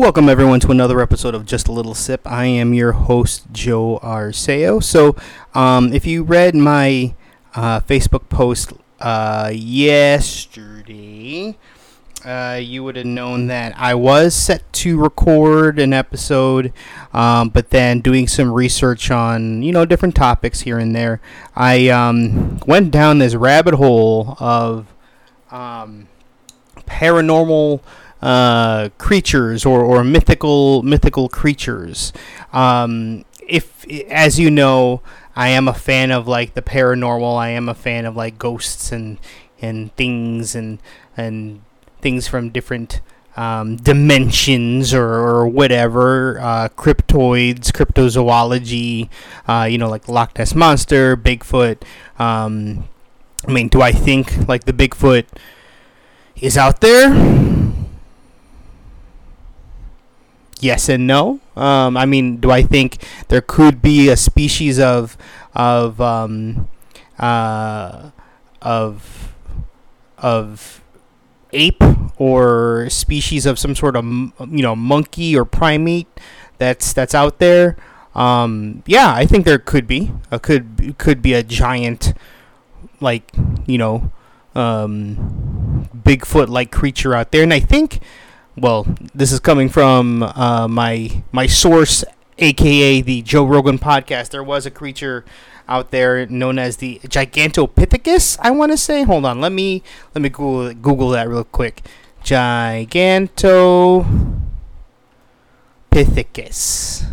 Welcome everyone to another episode of Just a Little Sip. I am your host Joe Arceo. So, um, if you read my uh, Facebook post uh, yesterday, uh, you would have known that I was set to record an episode, um, but then doing some research on you know different topics here and there, I um, went down this rabbit hole of um, paranormal uh, creatures or, or mythical mythical creatures. Um, if as you know, I am a fan of like the paranormal. I am a fan of like ghosts and and things and and things from different um, dimensions or, or whatever, uh, cryptids, cryptozoology, uh, you know, like Loch Ness Monster, Bigfoot. Um, I mean, do I think like the Bigfoot is out there? Yes and no. Um, I mean, do I think there could be a species of of um, uh, of of ape or species of some sort of you know monkey or primate that's that's out there. Um, yeah, I think there could be. a could could be a giant, like you know, um, Bigfoot like creature out there, and I think. Well, this is coming from uh, my my source, aka the Joe Rogan podcast. There was a creature out there known as the Gigantopithecus. I want to say. Hold on. Let me let me Google Google that real quick. Gigantopithecus.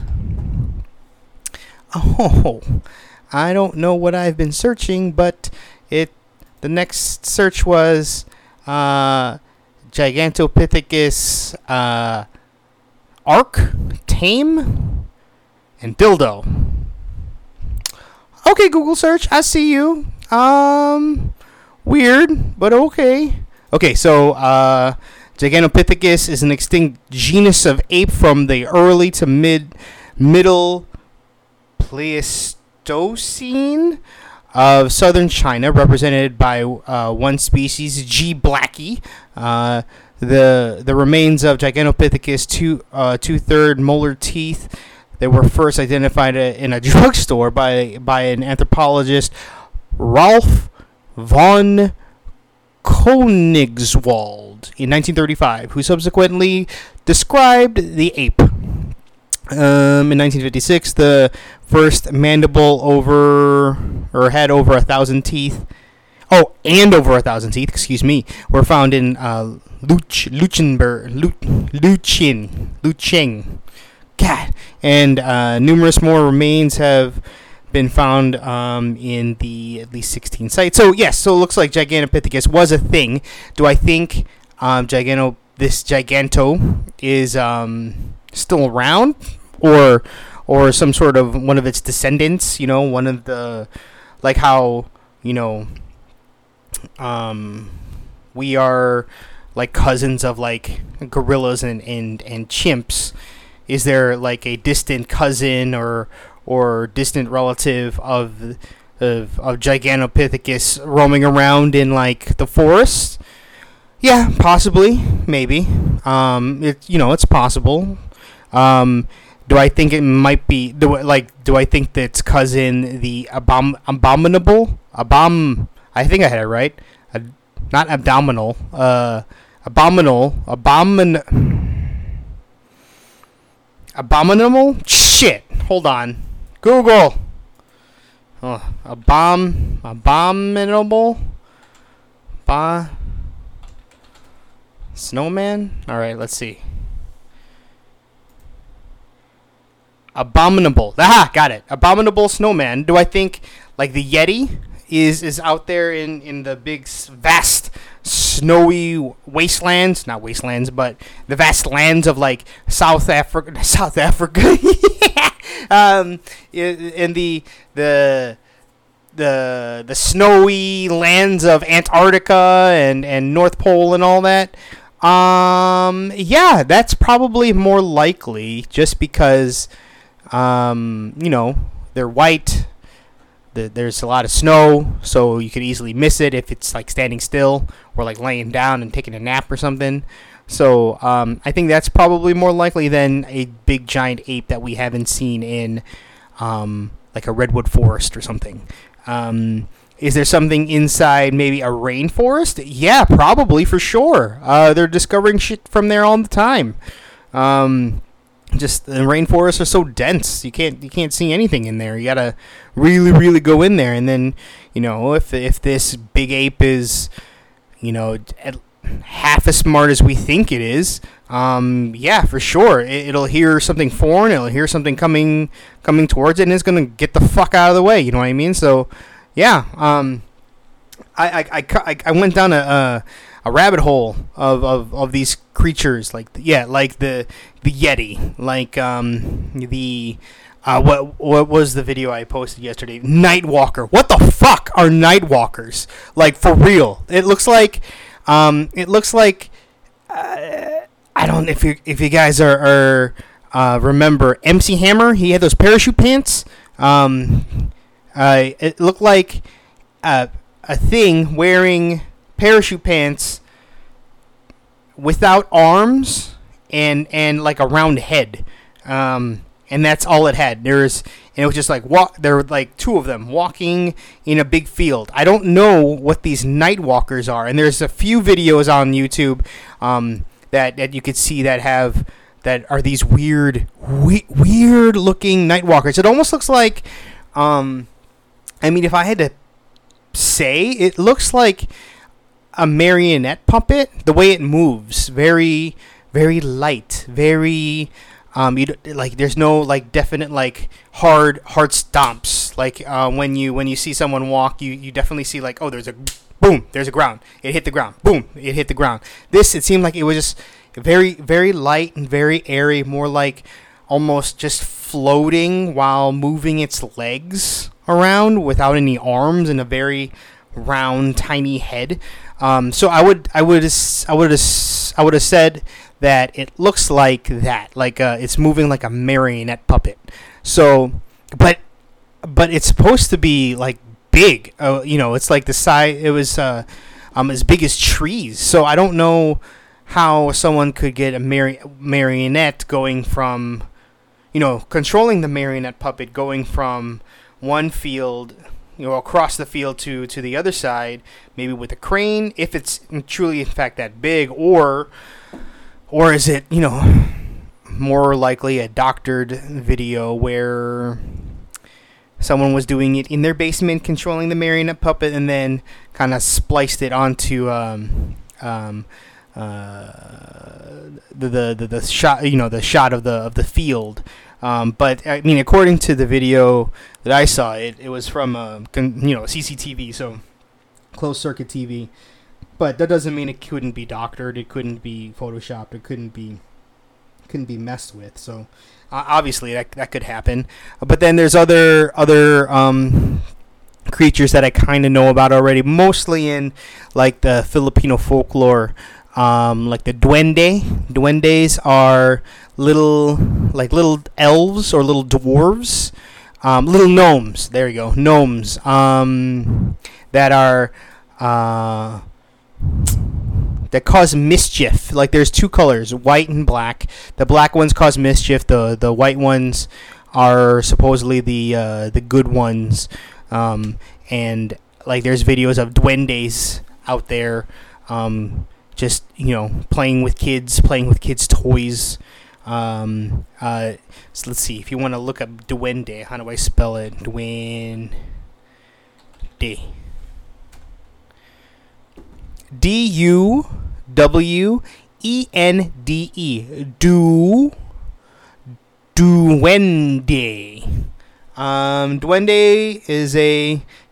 Oh, I don't know what I've been searching, but it the next search was uh, Gigantopithecus uh, arc tame and dildo. Okay, Google search. I see you. Um, weird, but okay. Okay, so uh, Gigantopithecus is an extinct genus of ape from the early to mid middle Pleistocene of southern China, represented by uh, one species, G. blacki. Uh, the the remains of Gigantopithecus two uh, two third molar teeth that were first identified in a drugstore by by an anthropologist, Ralph von Koenigswald, in 1935, who subsequently described the ape. Um, in 1956, the first mandible over or had over a thousand teeth. Oh, and over a thousand teeth. Excuse me. Were found in uh, Luch, Luchenberg, Luch, Luchin, Lucheng, God, and uh, numerous more remains have been found um, in the at least 16 sites. So yes, so it looks like Gigantopithecus was a thing. Do I think um, this Giganto is um, still around, or or some sort of one of its descendants? You know, one of the like how you know um, we are like cousins of like gorillas and, and, and chimps is there like a distant cousin or or distant relative of of, of Gigantopithecus roaming around in like the forest? Yeah, possibly, maybe. Um, it you know it's possible. Um, do I think it might be do like do I think that it's cousin the abom abominable abom? I think I had it right. Uh, not abdominal. Uh, abominable abomin Abominable? Shit. Hold on. Google. Oh, abom abominable? Ba Snowman? Alright, let's see. Abominable. Ah, got it. Abominable snowman. Do I think like the Yeti is is out there in in the big vast snowy wastelands, not wastelands, but the vast lands of like South Africa, South Africa, um, in the the the the snowy lands of Antarctica and and North Pole and all that. Um, yeah, that's probably more likely, just because, um, you know, they're white the, there's a lot of snow, so you could easily miss it if it's like standing still or like laying down and taking a nap or something. So um, I think that's probably more likely than a big giant ape that we haven't seen in um, like a redwood forest or something. Um, is there something inside maybe a rainforest? Yeah, probably for sure. Uh, they're discovering shit from there all the time. Um, just the rainforests are so dense. You can't you can't see anything in there. You gotta really really go in there. And then you know if if this big ape is you know half as smart as we think it is um, yeah for sure. It, will hear something foreign. It'll hear something coming coming towards it and it's gonna get the fuck out of the way. You know what i mean? So yeah um, I, I, I, I went down a, a a rabbit hole of, of, of these creatures. Like yeah like the the yeti like um the uh, what what was the video I posted yesterday? Nightwalker. What the fuck are Nightwalkers? Like for real? It looks like, um, it looks like, uh, I don't if you if you guys are, are uh, remember MC Hammer. He had those parachute pants. Um, uh, it looked like uh, a thing wearing parachute pants without arms and and like a round head. Um, and that's all it had. There's and it was just like walk. There were like two of them walking in a big field. I don't know what these night walkers are, and there's a few videos on YouTube um, that that you could see that have that are these weird we- weird looking night walkers. It almost looks like, um, I mean, if I had to say, it looks like a marionette puppet. The way it moves, very very light, very um, you like there's no like definite like hard hard stomps. Like uh, when you when you see someone walk you you definitely see like oh there's a boom there's a ground. It hit the ground. Boom it hit the ground. This it seemed like it was just very very light and very airy more like almost just floating while moving its legs around without any arms and a very round tiny head. Um, so I would I would I would I would have said that it looks like that, like uh, it's moving like a marionette puppet. So, but but it's supposed to be like big. Uh, you know, it's like the size. It was uh, um as big as trees. So I don't know how someone could get a mari- marionette going from, you know, controlling the marionette puppet going from one field you know across the field to to the other side maybe with a crane if it's truly in fact that big or or is it, you know, more likely a doctored video where someone was doing it in their basement, controlling the marionette puppet, and then kind of spliced it onto um, um, uh, the, the, the shot, you know, the shot of the of the field. Um, but I mean, according to the video that I saw, it, it was from a, you know CCTV, so closed circuit TV. But that doesn't mean it couldn't be doctored. It couldn't be photoshopped. It couldn't be couldn't be messed with. So uh, obviously that that could happen. But then there's other other um, creatures that I kind of know about already, mostly in like the Filipino folklore. Um, like the duende. Duendes are little, like little elves or little dwarves, um, little gnomes. There you go, gnomes. Um, that are uh, that cause mischief. Like there's two colors, white and black. The black ones cause mischief. The the white ones are supposedly the uh, the good ones. Um, and like there's videos of duendes out there, um, just you know playing with kids, playing with kids' toys. Um, uh, so let's see if you want to look up duende. How do I spell it? Duende. D U W E N D E. Do. Duende. Um, Duende is a.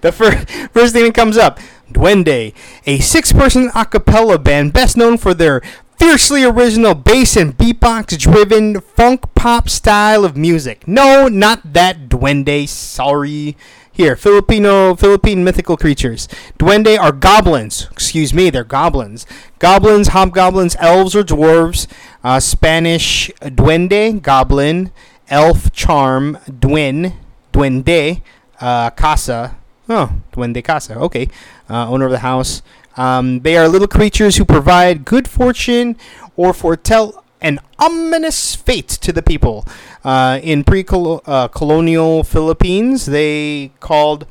the first, first thing that comes up Duende, a six person a cappella band best known for their fiercely original bass and beatbox driven funk pop style of music. No, not that Duende, sorry. Here, Filipino Philippine mythical creatures. Duende are goblins. Excuse me, they're goblins. Goblins, hobgoblins, elves or dwarves. Uh, Spanish duende, goblin. Elf, charm, duin, duende, uh, casa. Oh, duende casa. Okay. Uh, owner of the house. Um, they are little creatures who provide good fortune or foretell an ominous fate to the people. Uh, in pre-colonial uh, Philippines, they called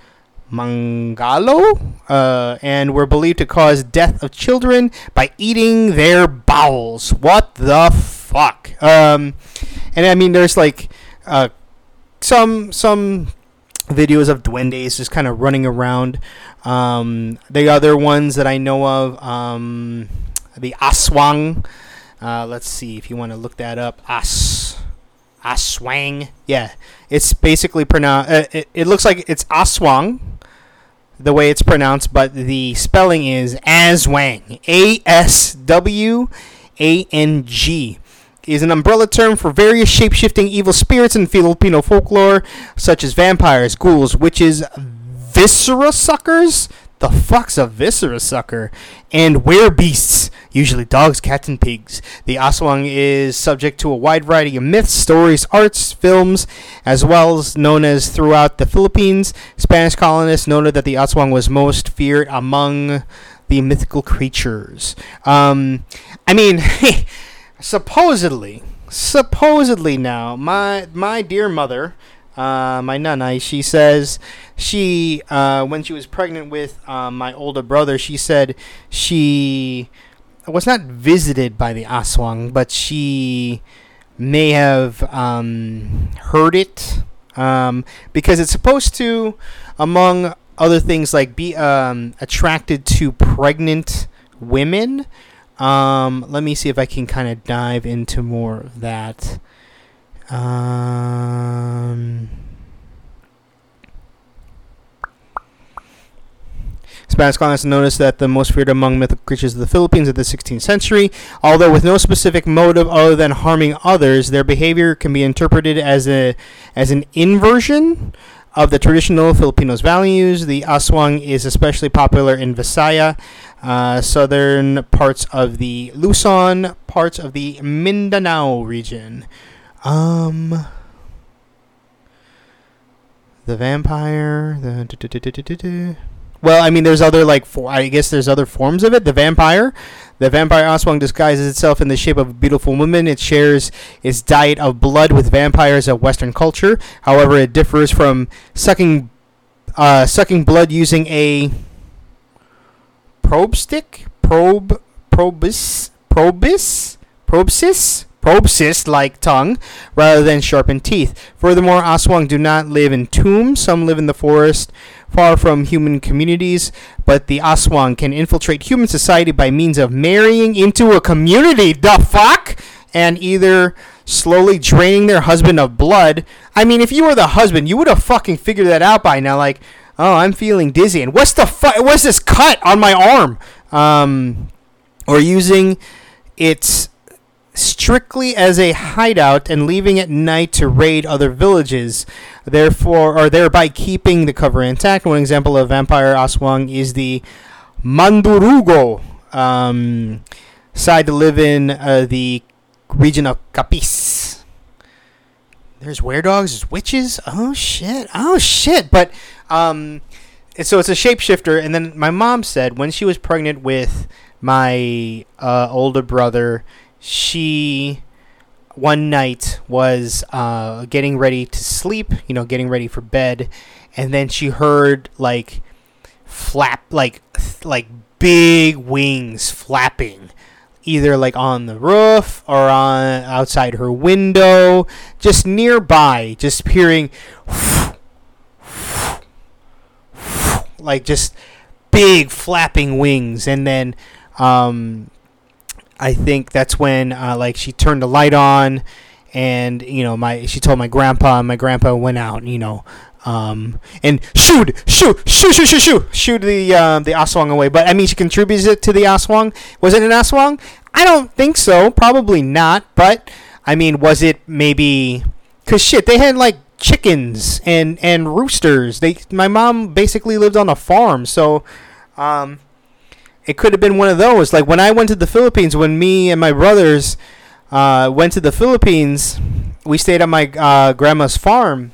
Mangalo uh, and were believed to cause death of children by eating their bowels. What the fuck? Um, and I mean, there's like uh, some some videos of duendes just kind of running around. Um, the other ones that I know of, um, the aswang. Uh, let's see if you want to look that up. As Ah aswang. Yeah, it's basically pronounced. Uh, it, it looks like it's ah aswang, the way it's pronounced, but the spelling is ah aswang. A S W A N G is an umbrella term for various shape-shifting evil spirits in Filipino folklore, such as vampires, ghouls, witches, viscera suckers. The fuck's a viscera sucker? And beasts, usually dogs, cats, and pigs. The Aswang is subject to a wide variety of myths, stories, arts, films, as well as known as throughout the Philippines. Spanish colonists noted that the Aswang was most feared among the mythical creatures. Um, I mean. supposedly, supposedly now, my my dear mother, uh, my nanai, she says she uh, when she was pregnant with uh, my older brother, she said she was not visited by the aswang, but she may have um, heard it um, because it's supposed to, among other things, like be um, attracted to pregnant women um, let me see if I can kind of dive into more of that. Um, Spanish colonists noticed that the most feared among mythical creatures of the Philippines of the 16th century, although with no specific motive other than harming others, their behavior can be interpreted as a as an inversion of the traditional Filipinos values. The aswang is especially popular in Visaya, uh, southern parts of the Luzon, parts of the Mindanao region. Um, the vampire. The well, I mean, there's other like for, I guess there's other forms of it. The vampire, the vampire Aswang disguises itself in the shape of a beautiful woman. It shares its diet of blood with vampires of Western culture. However, it differs from sucking, uh, sucking blood using a probe stick, probe, probus, probis, probsis, like tongue rather than sharpened teeth. Furthermore, Aswang do not live in tombs. Some live in the forest far from human communities, but the Aswang can infiltrate human society by means of marrying into a community. The fuck? And either slowly draining their husband of blood. I mean, if you were the husband, you would have fucking figured that out by now. Like, oh, I'm feeling dizzy. And what's the fu- what's this cut on my arm? Um, or using its strictly as a hideout and leaving at night to raid other villages, therefore, or thereby keeping the cover intact. One example of vampire aswang is the Mandurugo, um, side to live in uh, the region of Capiz. There's weredogs, there's witches. Oh shit! Oh shit! But um, so it's a shapeshifter. And then my mom said when she was pregnant with my uh, older brother, she one night was uh, getting ready to sleep, you know, getting ready for bed, and then she heard like flap, like like big wings flapping, either like on the roof or on outside her window, just nearby, just peering like just big flapping wings, and then um, I think that's when uh, like she turned the light on, and you know my she told my grandpa, and my grandpa went out, you know. Um, and shoot, shoot, shoot, shoot, shoot, shoot, shoot the uh, the aswang away. But I mean, she contributes it to the aswang. Was it an aswang? I don't think so. Probably not. But I mean, was it maybe? Cause shit, they had like chickens and and roosters. They my mom basically lived on a farm, so um, it could have been one of those. Like when I went to the Philippines, when me and my brothers uh, went to the Philippines, we stayed at my uh, grandma's farm,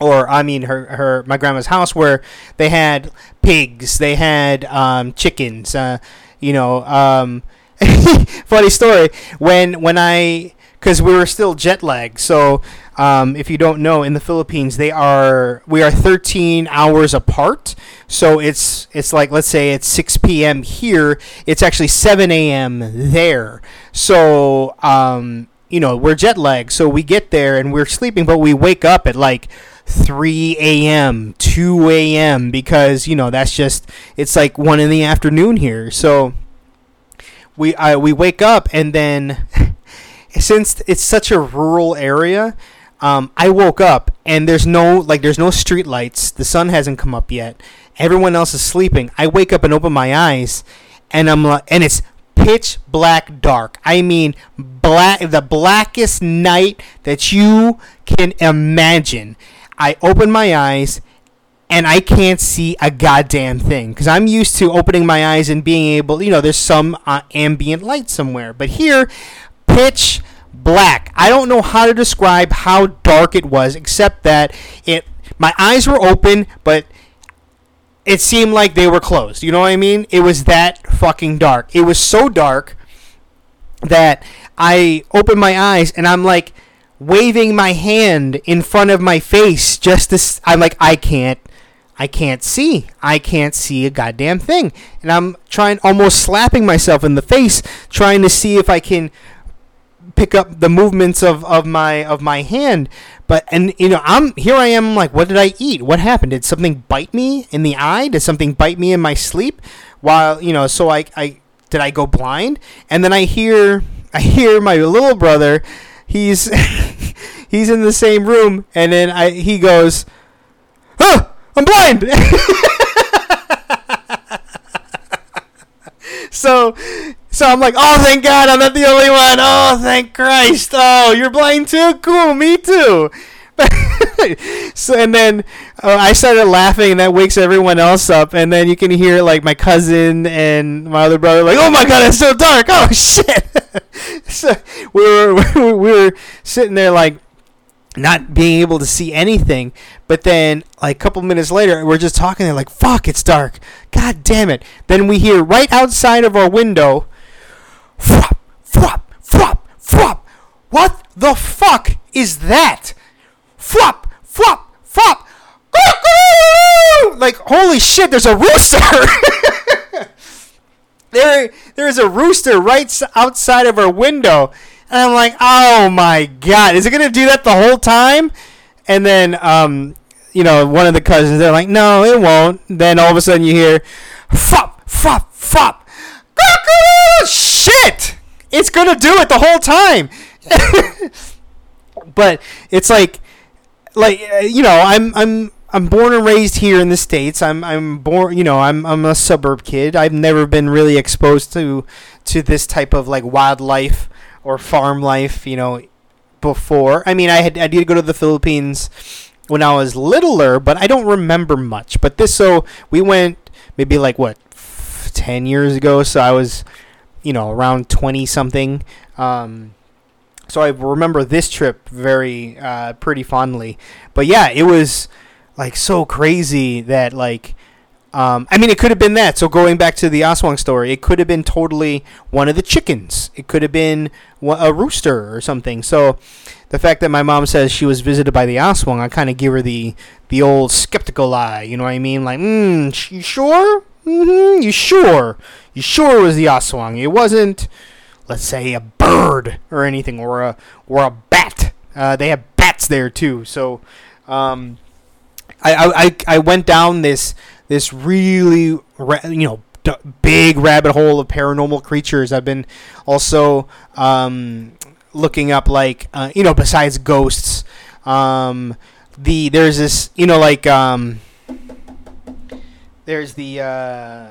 or I mean her her my grandma's house where they had pigs, they had um, chickens. Uh, you know, um, funny story when when I because we were still jet lagged. So um, if you don't know, in the Philippines, they are we are 13 hours apart. So it's it's like let's say it's 6 p.m. here. It's actually 7 a.m. there. So um, you know we're jet lagged. So we get there and we're sleeping, but we wake up at like 3 a.m., 2 a.m. because you know that's just it's like one in the afternoon here. So we I, we wake up and then since it's such a rural area, um, I woke up and there's no like there's no street lights. The sun hasn't come up yet. Everyone else is sleeping. I wake up and open my eyes, and I'm like, and it's pitch black dark. I mean, black the blackest night that you can imagine. I open my eyes and I can't see a goddamn thing because I'm used to opening my eyes and being able, you know, there's some uh, ambient light somewhere. But here, pitch black. I don't know how to describe how dark it was, except that it my eyes were open, but it seemed like they were closed. You know what I mean? It was that fucking dark. It was so dark that I opened my eyes and I'm like waving my hand in front of my face just to I'm like I can't I can't see. I can't see a goddamn thing. And I'm trying almost slapping myself in the face trying to see if I can pick up the movements of, of my of my hand. But and you know i'm here i am like what did i eat? What happened? Did something bite me in the eye? Did something bite me in my sleep? While you know so i i did i go blind? And then i hear i hear my little brother he's he's in the same room and then i he goes huh i'm blind! So so I'm like, oh, thank God, I'm not the only one. Oh, thank Christ. Oh, you're blind too? Cool, me too. so and then uh, I started laughing, and that wakes everyone else up. And then you can hear like my cousin and my other brother, like, "Oh my God, it's so dark! Oh shit!" so we were we were sitting there like not being able to see anything. But then, like a couple minutes later, we're just talking. They're like, "Fuck, it's dark! God damn it!" Then we hear right outside of our window, "Frop, frop, frop, frop." What the fuck is that? Frop, frop, frop. Like holy shit! There's a rooster. there, there's a rooster right outside of our window and I'm like, oh my god, is it gonna do that the whole time? And then, um, you know, one of the cousins, they're like, no, it won't. Then all of a sudden you hear, fop, fop, fop. Shit! It's gonna do it the whole time. but it's like, like uh, you know, I'm I'm I'm born and raised here in the states. I'm I'm born, you know, I'm I'm a suburb kid. I've never been really exposed to to this type of like wildlife or farm life, you know, before. I mean, I had I did go to the Philippines when I was littler, but I don't remember much. But this, so we went maybe like what ten years ago. So I was, you know, around twenty something. Um, so I remember this trip very uh, pretty fondly. But yeah, it was like so crazy that like um, I mean, it could have been that. So going back to the Aswang story, it could have been totally one of the chickens. It could have been a rooster or something. So the fact that my mom says she was visited by the Aswang, I kind of give her the the old skeptical eye. You know what I mean? Like, mm, you sure? Mm-hmm. You sure? You sure it was the Aswang? It wasn't, let's say, a bird or anything, or a or a bat. Uh, they have bats there too. So. Um, I, I, I went down this this really you know d- big rabbit hole of paranormal creatures. I've been also um, looking up like uh, you know besides ghosts, um, the there's this you know like um, there's the uh,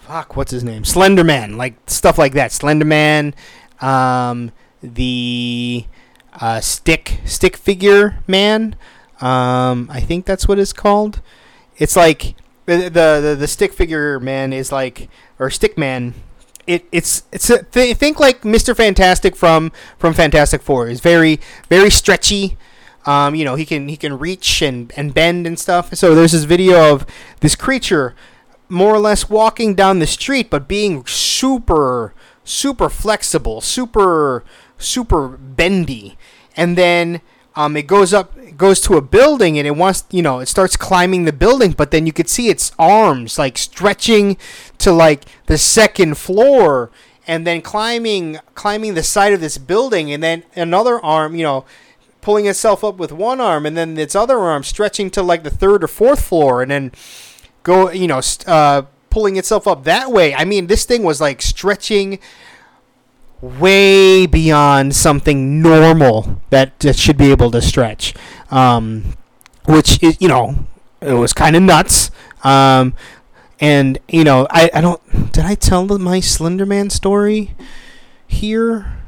fuck what's his name Slenderman like stuff like that Slenderman, um, the uh, stick stick figure man. Um, I think that's what it's called. It's like the, the the stick figure man is like or stick man it, it's it's a, th- think like Mr. Fantastic from from Fantastic Four. It's very very stretchy, Um, you know, he can he can reach and, and bend and stuff. So there's this video of this creature more or less walking down the street, but being super super flexible, super super bendy, and then um, it goes up it goes to a building and it wants you know it starts climbing the building but then you could see its arms like stretching to like the second floor and then climbing climbing the side of this building and then another arm you know pulling itself up with one arm and then its other arm stretching to like the third or fourth floor and then go you know uh, pulling itself up that way i mean this thing was like stretching way beyond something normal that, that should be able to stretch. Um, which is, you know, it was kind of nuts. Um, and you know, I, I don't did I tell my Slenderman story here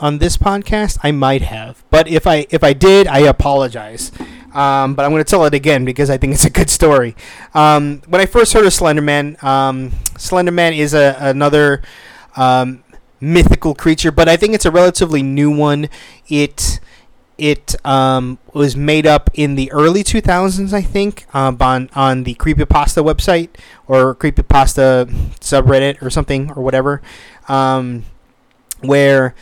on this podcast? I might have, but if I if I did, I apologize. Um, but I'm going to tell it again because I think it's a good story. Um, when I first heard of Slenderman, um, Slenderman is a, another um, mythical creature, but I think it's a relatively new one. It it um, was made up in the early 2000s, I think, um, on on the creepypasta website or creepypasta subreddit or something or whatever, where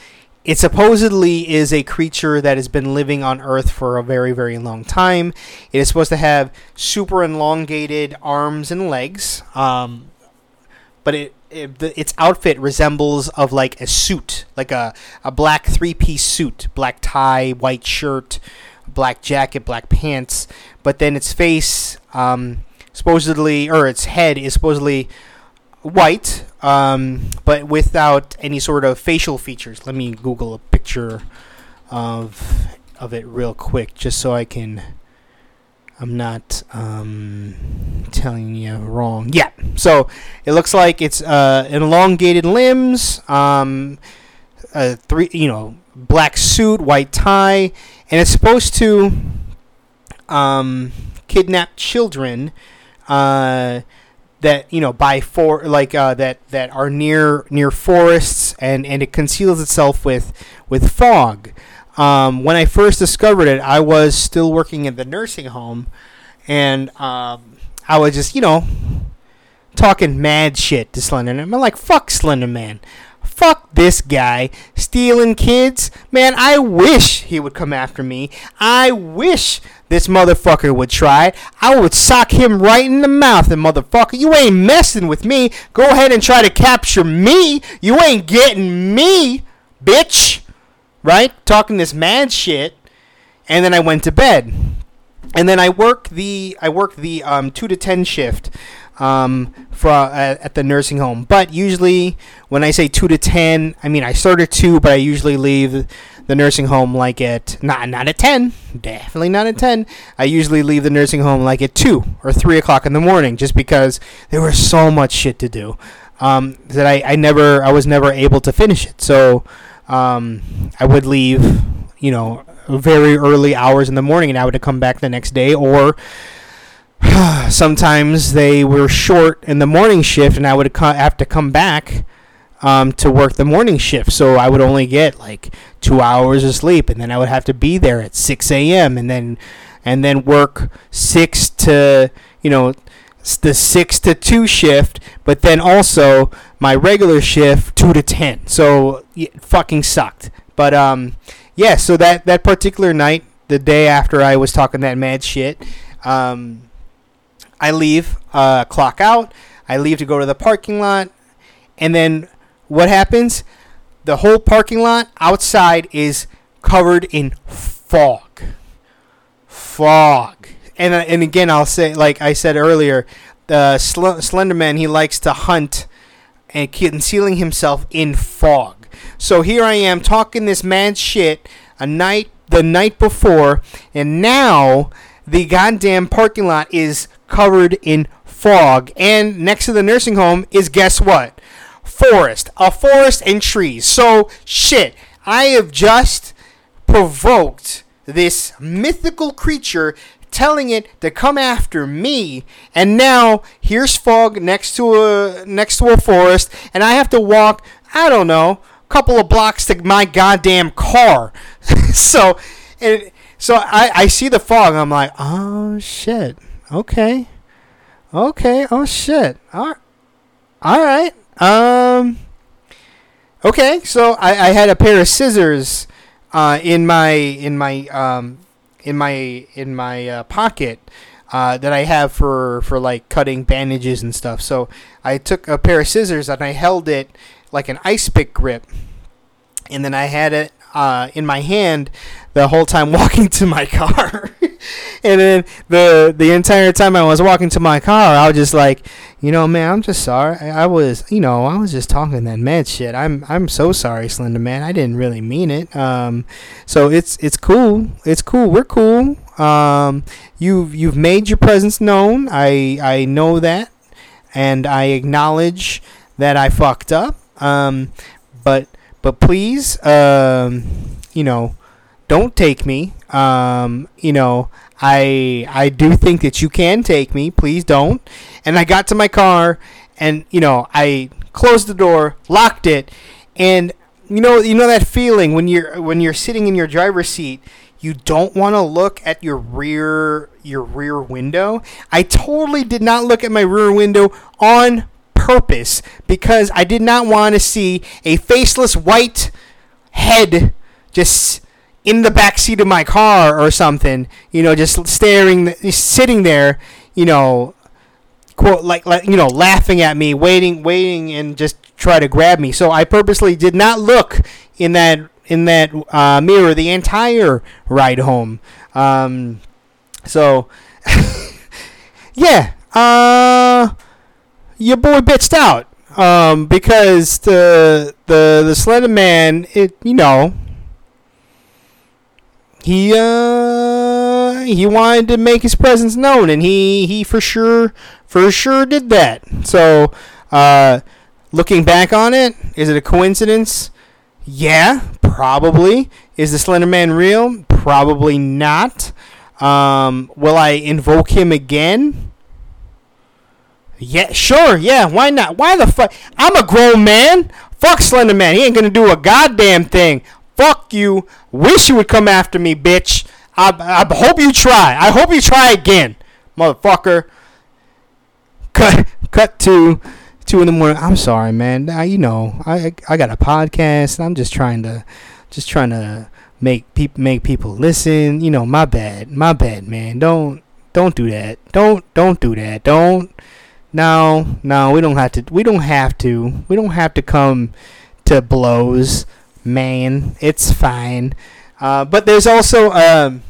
it supposedly is a creature that has been living on Earth for a very, very long time. It is supposed to have super elongated arms and legs, um, but it it, the, its outfit resembles of like a suit, like a, a black three piece suit, black tie, white shirt, black jacket, black pants. But then its face, um, supposedly, or its head is supposedly white, um, but without any sort of facial features. Let me Google a picture of of it real quick, just so I can I'm not um, telling you wrong. Yeah. So it looks like it's uh, elongated limbs, um, a three, you know, black suit, white tie, and it's supposed to um, kidnap children. Uh, that you know by for like uh, that that are near near forests and and it conceals itself with with fog um, when I first discovered it, I was still working at the nursing home, and um, I was just, you know, talking mad shit to Slenderman. I'm like, fuck Slenderman. Fuck this guy stealing kids. Man, I wish he would come after me. I wish this motherfucker would try. I would sock him right in the mouth, and motherfucker, you ain't messing with me. Go ahead and try to capture me. You ain't getting me, bitch right? Talking this mad shit, and then I went to bed, and then I work the I work the um, two to ten shift um, for uh, at the nursing home. But usually, when I say two to ten, I mean I start at two, but I usually leave the nursing home like at not not at ten, definitely not at ten. I usually leave the nursing home like at two or three o'clock in the morning, just because there was so much shit to do um, that I, I never I was never able to finish it. So um, I would leave, you know, very early hours in the morning, and I would come back the next day. Or sometimes they were short in the morning shift, and I would have to come back um, to work the morning shift. So I would only get like two hours of sleep, and then I would have to be there at six a.m. and then and then work six to you know the six to two shift, but then also my regular shift two to ten. So it fucking sucked. But um, yeah. So that that particular night, the day after I was talking that mad shit, um, I leave, uh, clock out. I leave to go to the parking lot, and then what happens? The whole parking lot outside is covered in fog. Fog. And, uh, and again, I'll say, like I said earlier, the Sl- Slenderman, he likes to hunt and concealing himself in fog. So here I am talking this mad shit a night the night before, and now the goddamn parking lot is covered in fog. And next to the nursing home is guess what? Forest. A forest and trees. So shit. I have just provoked this mythical creature telling it to come after me and now here's fog next to a next to a forest and I have to walk I don't know a couple of blocks to my goddamn car so and so I, I see the fog. I'm like, oh shit. Okay. Okay. Oh shit. All right. All right. Um. Okay. So I, I had a pair of scissors, uh, in my in my um, in my in my uh, pocket. Uh, that I have for, for like cutting bandages and stuff. So I took a pair of scissors and I held it like an ice pick grip, and then I had it uh, in my hand the whole time walking to my car. and then the the entire time I was walking to my car, I was just like, you know, man, I'm just sorry. I, I was, you know, I was just talking that mad shit. I'm I'm so sorry, Slender Man. I didn't really mean it. Um, so it's it's cool. It's cool. We're cool. Um, you've you've made your presence known. I I know that, and I acknowledge that I fucked up. Um, but but please, um, you know, don't take me. Um, you know, I I do think that you can take me. Please don't. And I got to my car, and you know, I closed the door, locked it, and you know, you know that feeling when you're when you're sitting in your driver's seat you don't want to look at your rear your rear window. I totally did not look at my rear window on purpose because I did not want to see a faceless white head just in the back seat of my car or something, you know, just staring, sitting there, you know, quote like, like you know, laughing at me, waiting, waiting, and just try to grab me. So I purposely did not look in that in that uh, mirror the entire ride home. Um, so yeah, uh your boy bitched out um, because the the the Slender Man, it you know, he uh he wanted to make his presence known, and he he for sure for sure did that. So uh, looking back on it, is it a coincidence? Yeah, probably. Is the Slender Man real? Probably not. Um, will I invoke him again? Yeah, sure. Yeah, why not? Why the fuck? I'm a grown man. Fuck Slender Man. He ain't gonna do a goddamn thing. Fuck you. Wish you would come after me, bitch. I, I hope you try. I hope you try again, motherfucker. Cut. Cut to two in the morning. I'm sorry, man. I, you know, I I got a podcast. I'm just trying to, just trying to make people make people listen. You know, my bad. My bad, man. Don't don't do that. Don't don't do that. Don't no, no, we don't have to. We don't have to. We don't have to come to blows, man. It's fine. Uh, but there's also um,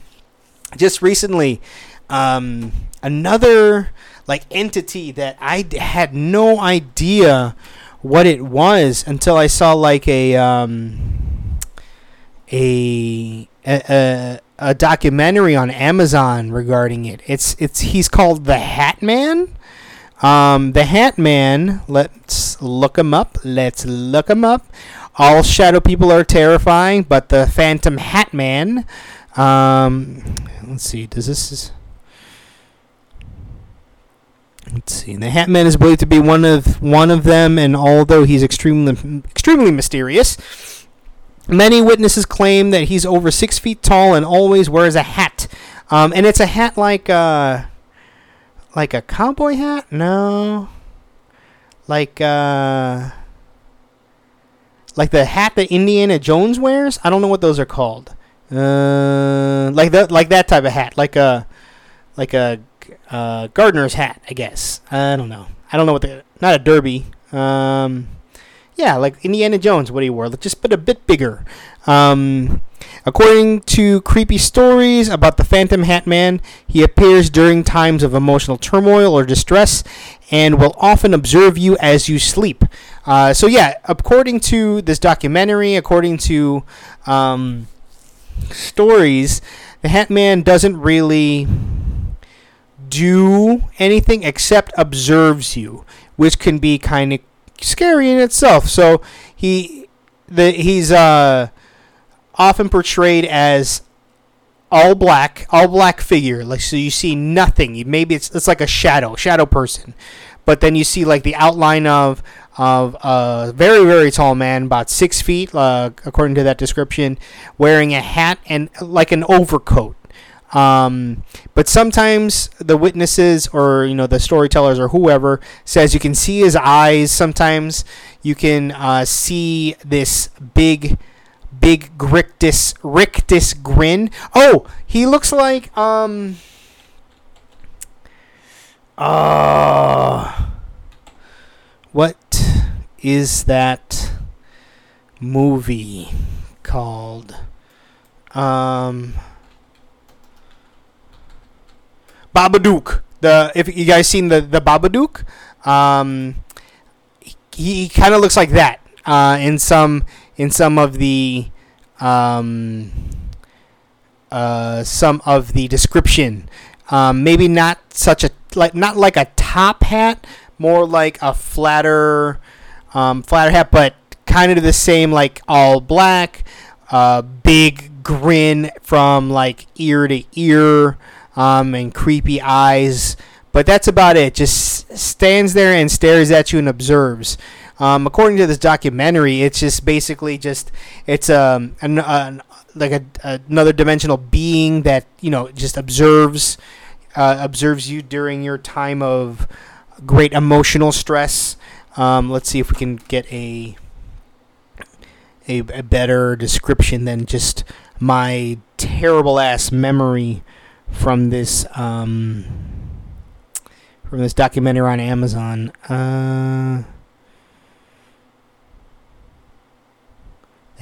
just recently um, another like entity that I d- had no idea what it was until I saw like a um, a, a a documentary on Amazon regarding it. It's it's he's called the Hat Man. Um, the Hat Man, let's look him up. Let's look him up. All shadow people are terrifying, but the Phantom Hat Man. Um, let's see. Does this? Let's see. The Hat Man is believed to be one of one of them, and although he's extremely extremely mysterious, many witnesses claim that he's over six feet tall and always wears a hat. Um, and it's a hat like uh, like a cowboy hat? No. Like uh like the hat that Indiana Jones wears? I don't know what those are called. Uh like that like that type of hat, like a like a uh, gardener's hat, I guess. I don't know. I don't know what the not a derby. Um yeah, like Indiana Jones, what he wore, just but a bit bigger. Um, according to creepy stories about the Phantom Hat Man, he appears during times of emotional turmoil or distress and will often observe you as you sleep. Uh, so, yeah, according to this documentary, according to um, stories, the Hat Man doesn't really do anything except observes you, which can be kind of scary in itself. So he the he's uh often portrayed as all black, all black figure. Like so you see nothing. Maybe it's it's like a shadow, shadow person. But then you see like the outline of of a very very tall man, about six feet, uh, according to that description, wearing a hat and like an overcoat. Um, but sometimes the witnesses or you know the storytellers or whoever says you can see his eyes. Sometimes you can uh, see this big, big rictus rictus grin. Oh, he looks like um. Uh, what is that movie called? Um. Babadook. The if you guys seen the the Babadook, um, he, he kind of looks like that uh, in some in some of the um, uh, some of the description. Um, maybe not such a like not like a top hat, more like a flatter um, flatter hat, but kind of the same like all black, uh, big grin from like ear to ear um, and creepy eyes. But that's about it. Just stands there and stares at you and observes. Um, according to this documentary, it's just basically just it's um an, an, like a, another dimensional being that you know just observes uh, observes you during your time of great emotional stress. Um, let's see if we can get a, a a better description than just my terrible ass memory from this um, from this documentary on Amazon. Uh,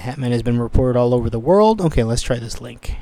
Hatman has been reported all over the world. Okay, let's try this link.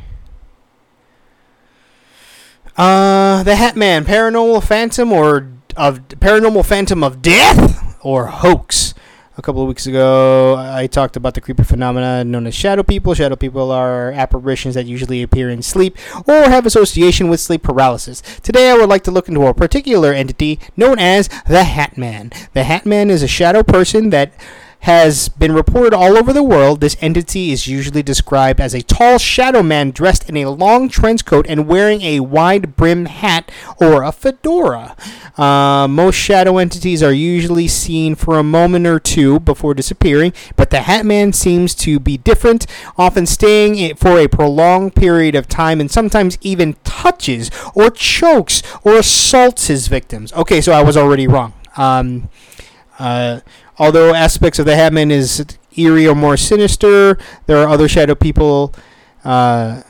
Uh, the Hatman, paranormal phantom or of paranormal phantom of death or hoax a couple of weeks ago, I talked about the creepy phenomena known as shadow people. Shadow people are apparitions that usually appear in sleep or have association with sleep paralysis. Today, I would like to look into a particular entity known as the Hatman. The Hatman is a shadow person that has been reported all over the world. This entity is usually described as a tall shadow man dressed in a long trench coat and wearing a wide brim hat or a fedora. Uh, most shadow entities are usually seen for a moment or two before disappearing, but the Hat Man seems to be different, often staying for a prolonged period of time and sometimes even touches or chokes or assaults his victims. Okay, so I was already wrong. Um, uh, Although aspects of the Hatman is eerie or more sinister, there are other shadow people. Uh,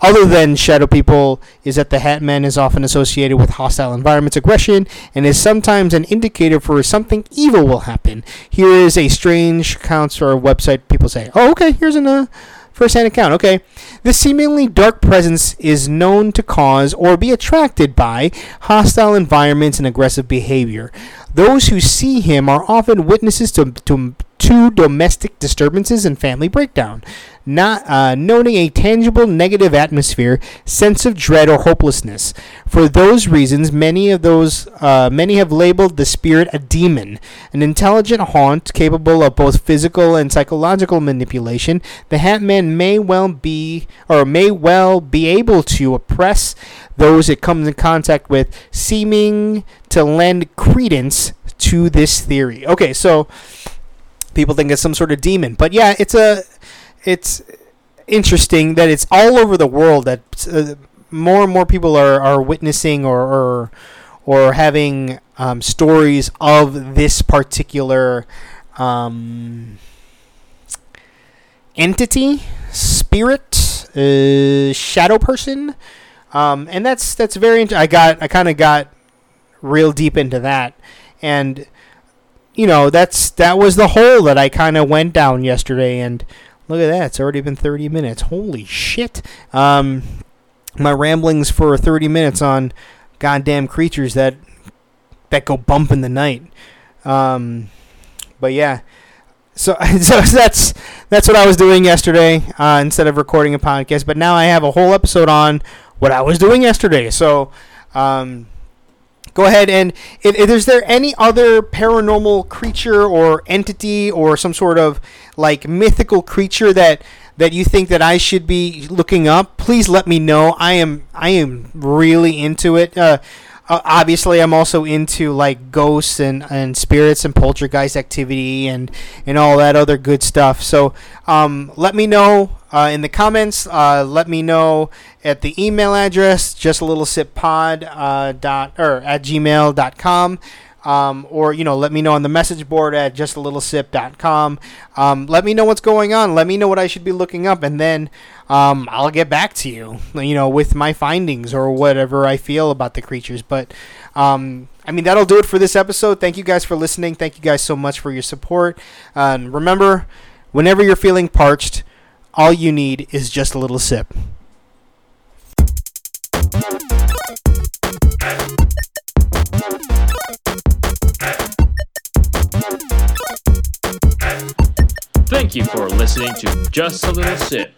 other than shadow people, is that the Hatman is often associated with hostile environments, aggression, and is sometimes an indicator for something evil will happen. Here is a strange account or website. People say, "Oh, okay, here's an uh, first-hand account." Okay, this seemingly dark presence is known to cause or be attracted by hostile environments and aggressive behavior. Those who see him are often witnesses to, to, to domestic disturbances and family breakdown, not uh, noting a tangible negative atmosphere, sense of dread or hopelessness. For those reasons, many of those uh, many have labeled the spirit a demon, an intelligent haunt capable of both physical and psychological manipulation. The Hat Man may well be or may well be able to oppress those it comes in contact with, seeming to lend credence to this theory. Okay, so people think it's some sort of demon, but yeah, it's a it's interesting that it's all over the world that uh, more and more people are, are witnessing or or, or having um, stories of this particular um, entity, spirit, uh, shadow person um, and that's that's very. Int- I got I kind of got real deep into that, and you know that's that was the hole that I kind of went down yesterday. And look at that, it's already been thirty minutes. Holy shit! Um, my ramblings for thirty minutes on goddamn creatures that that go bump in the night. Um, but yeah. So, so that's that's what I was doing yesterday uh, instead of recording a podcast. But now I have a whole episode on what I was doing yesterday. So, um, go ahead and if, if is there any other paranormal creature or entity or some sort of like mythical creature that that you think that I should be looking up, please let me know. I am I am really into it. Uh, uh, obviously I'm also into like ghosts and, and spirits and poltergeist activity and and all that other good stuff. So um, let me know uh, in the comments. Uh, let me know at the email address just a little sip pod uh, dot or at gmail.com. Um, or you know let me know on the message board at justlittlesip.com um, let me know what's going on let me know what i should be looking up and then um, i'll get back to you you know with my findings or whatever i feel about the creatures but um, i mean that'll do it for this episode. Thank you guys for listening. Thank you guys so much for your support. And remember whenever you're feeling parched all you need is just a little sip. Thank you for listening to Just a Little Sip.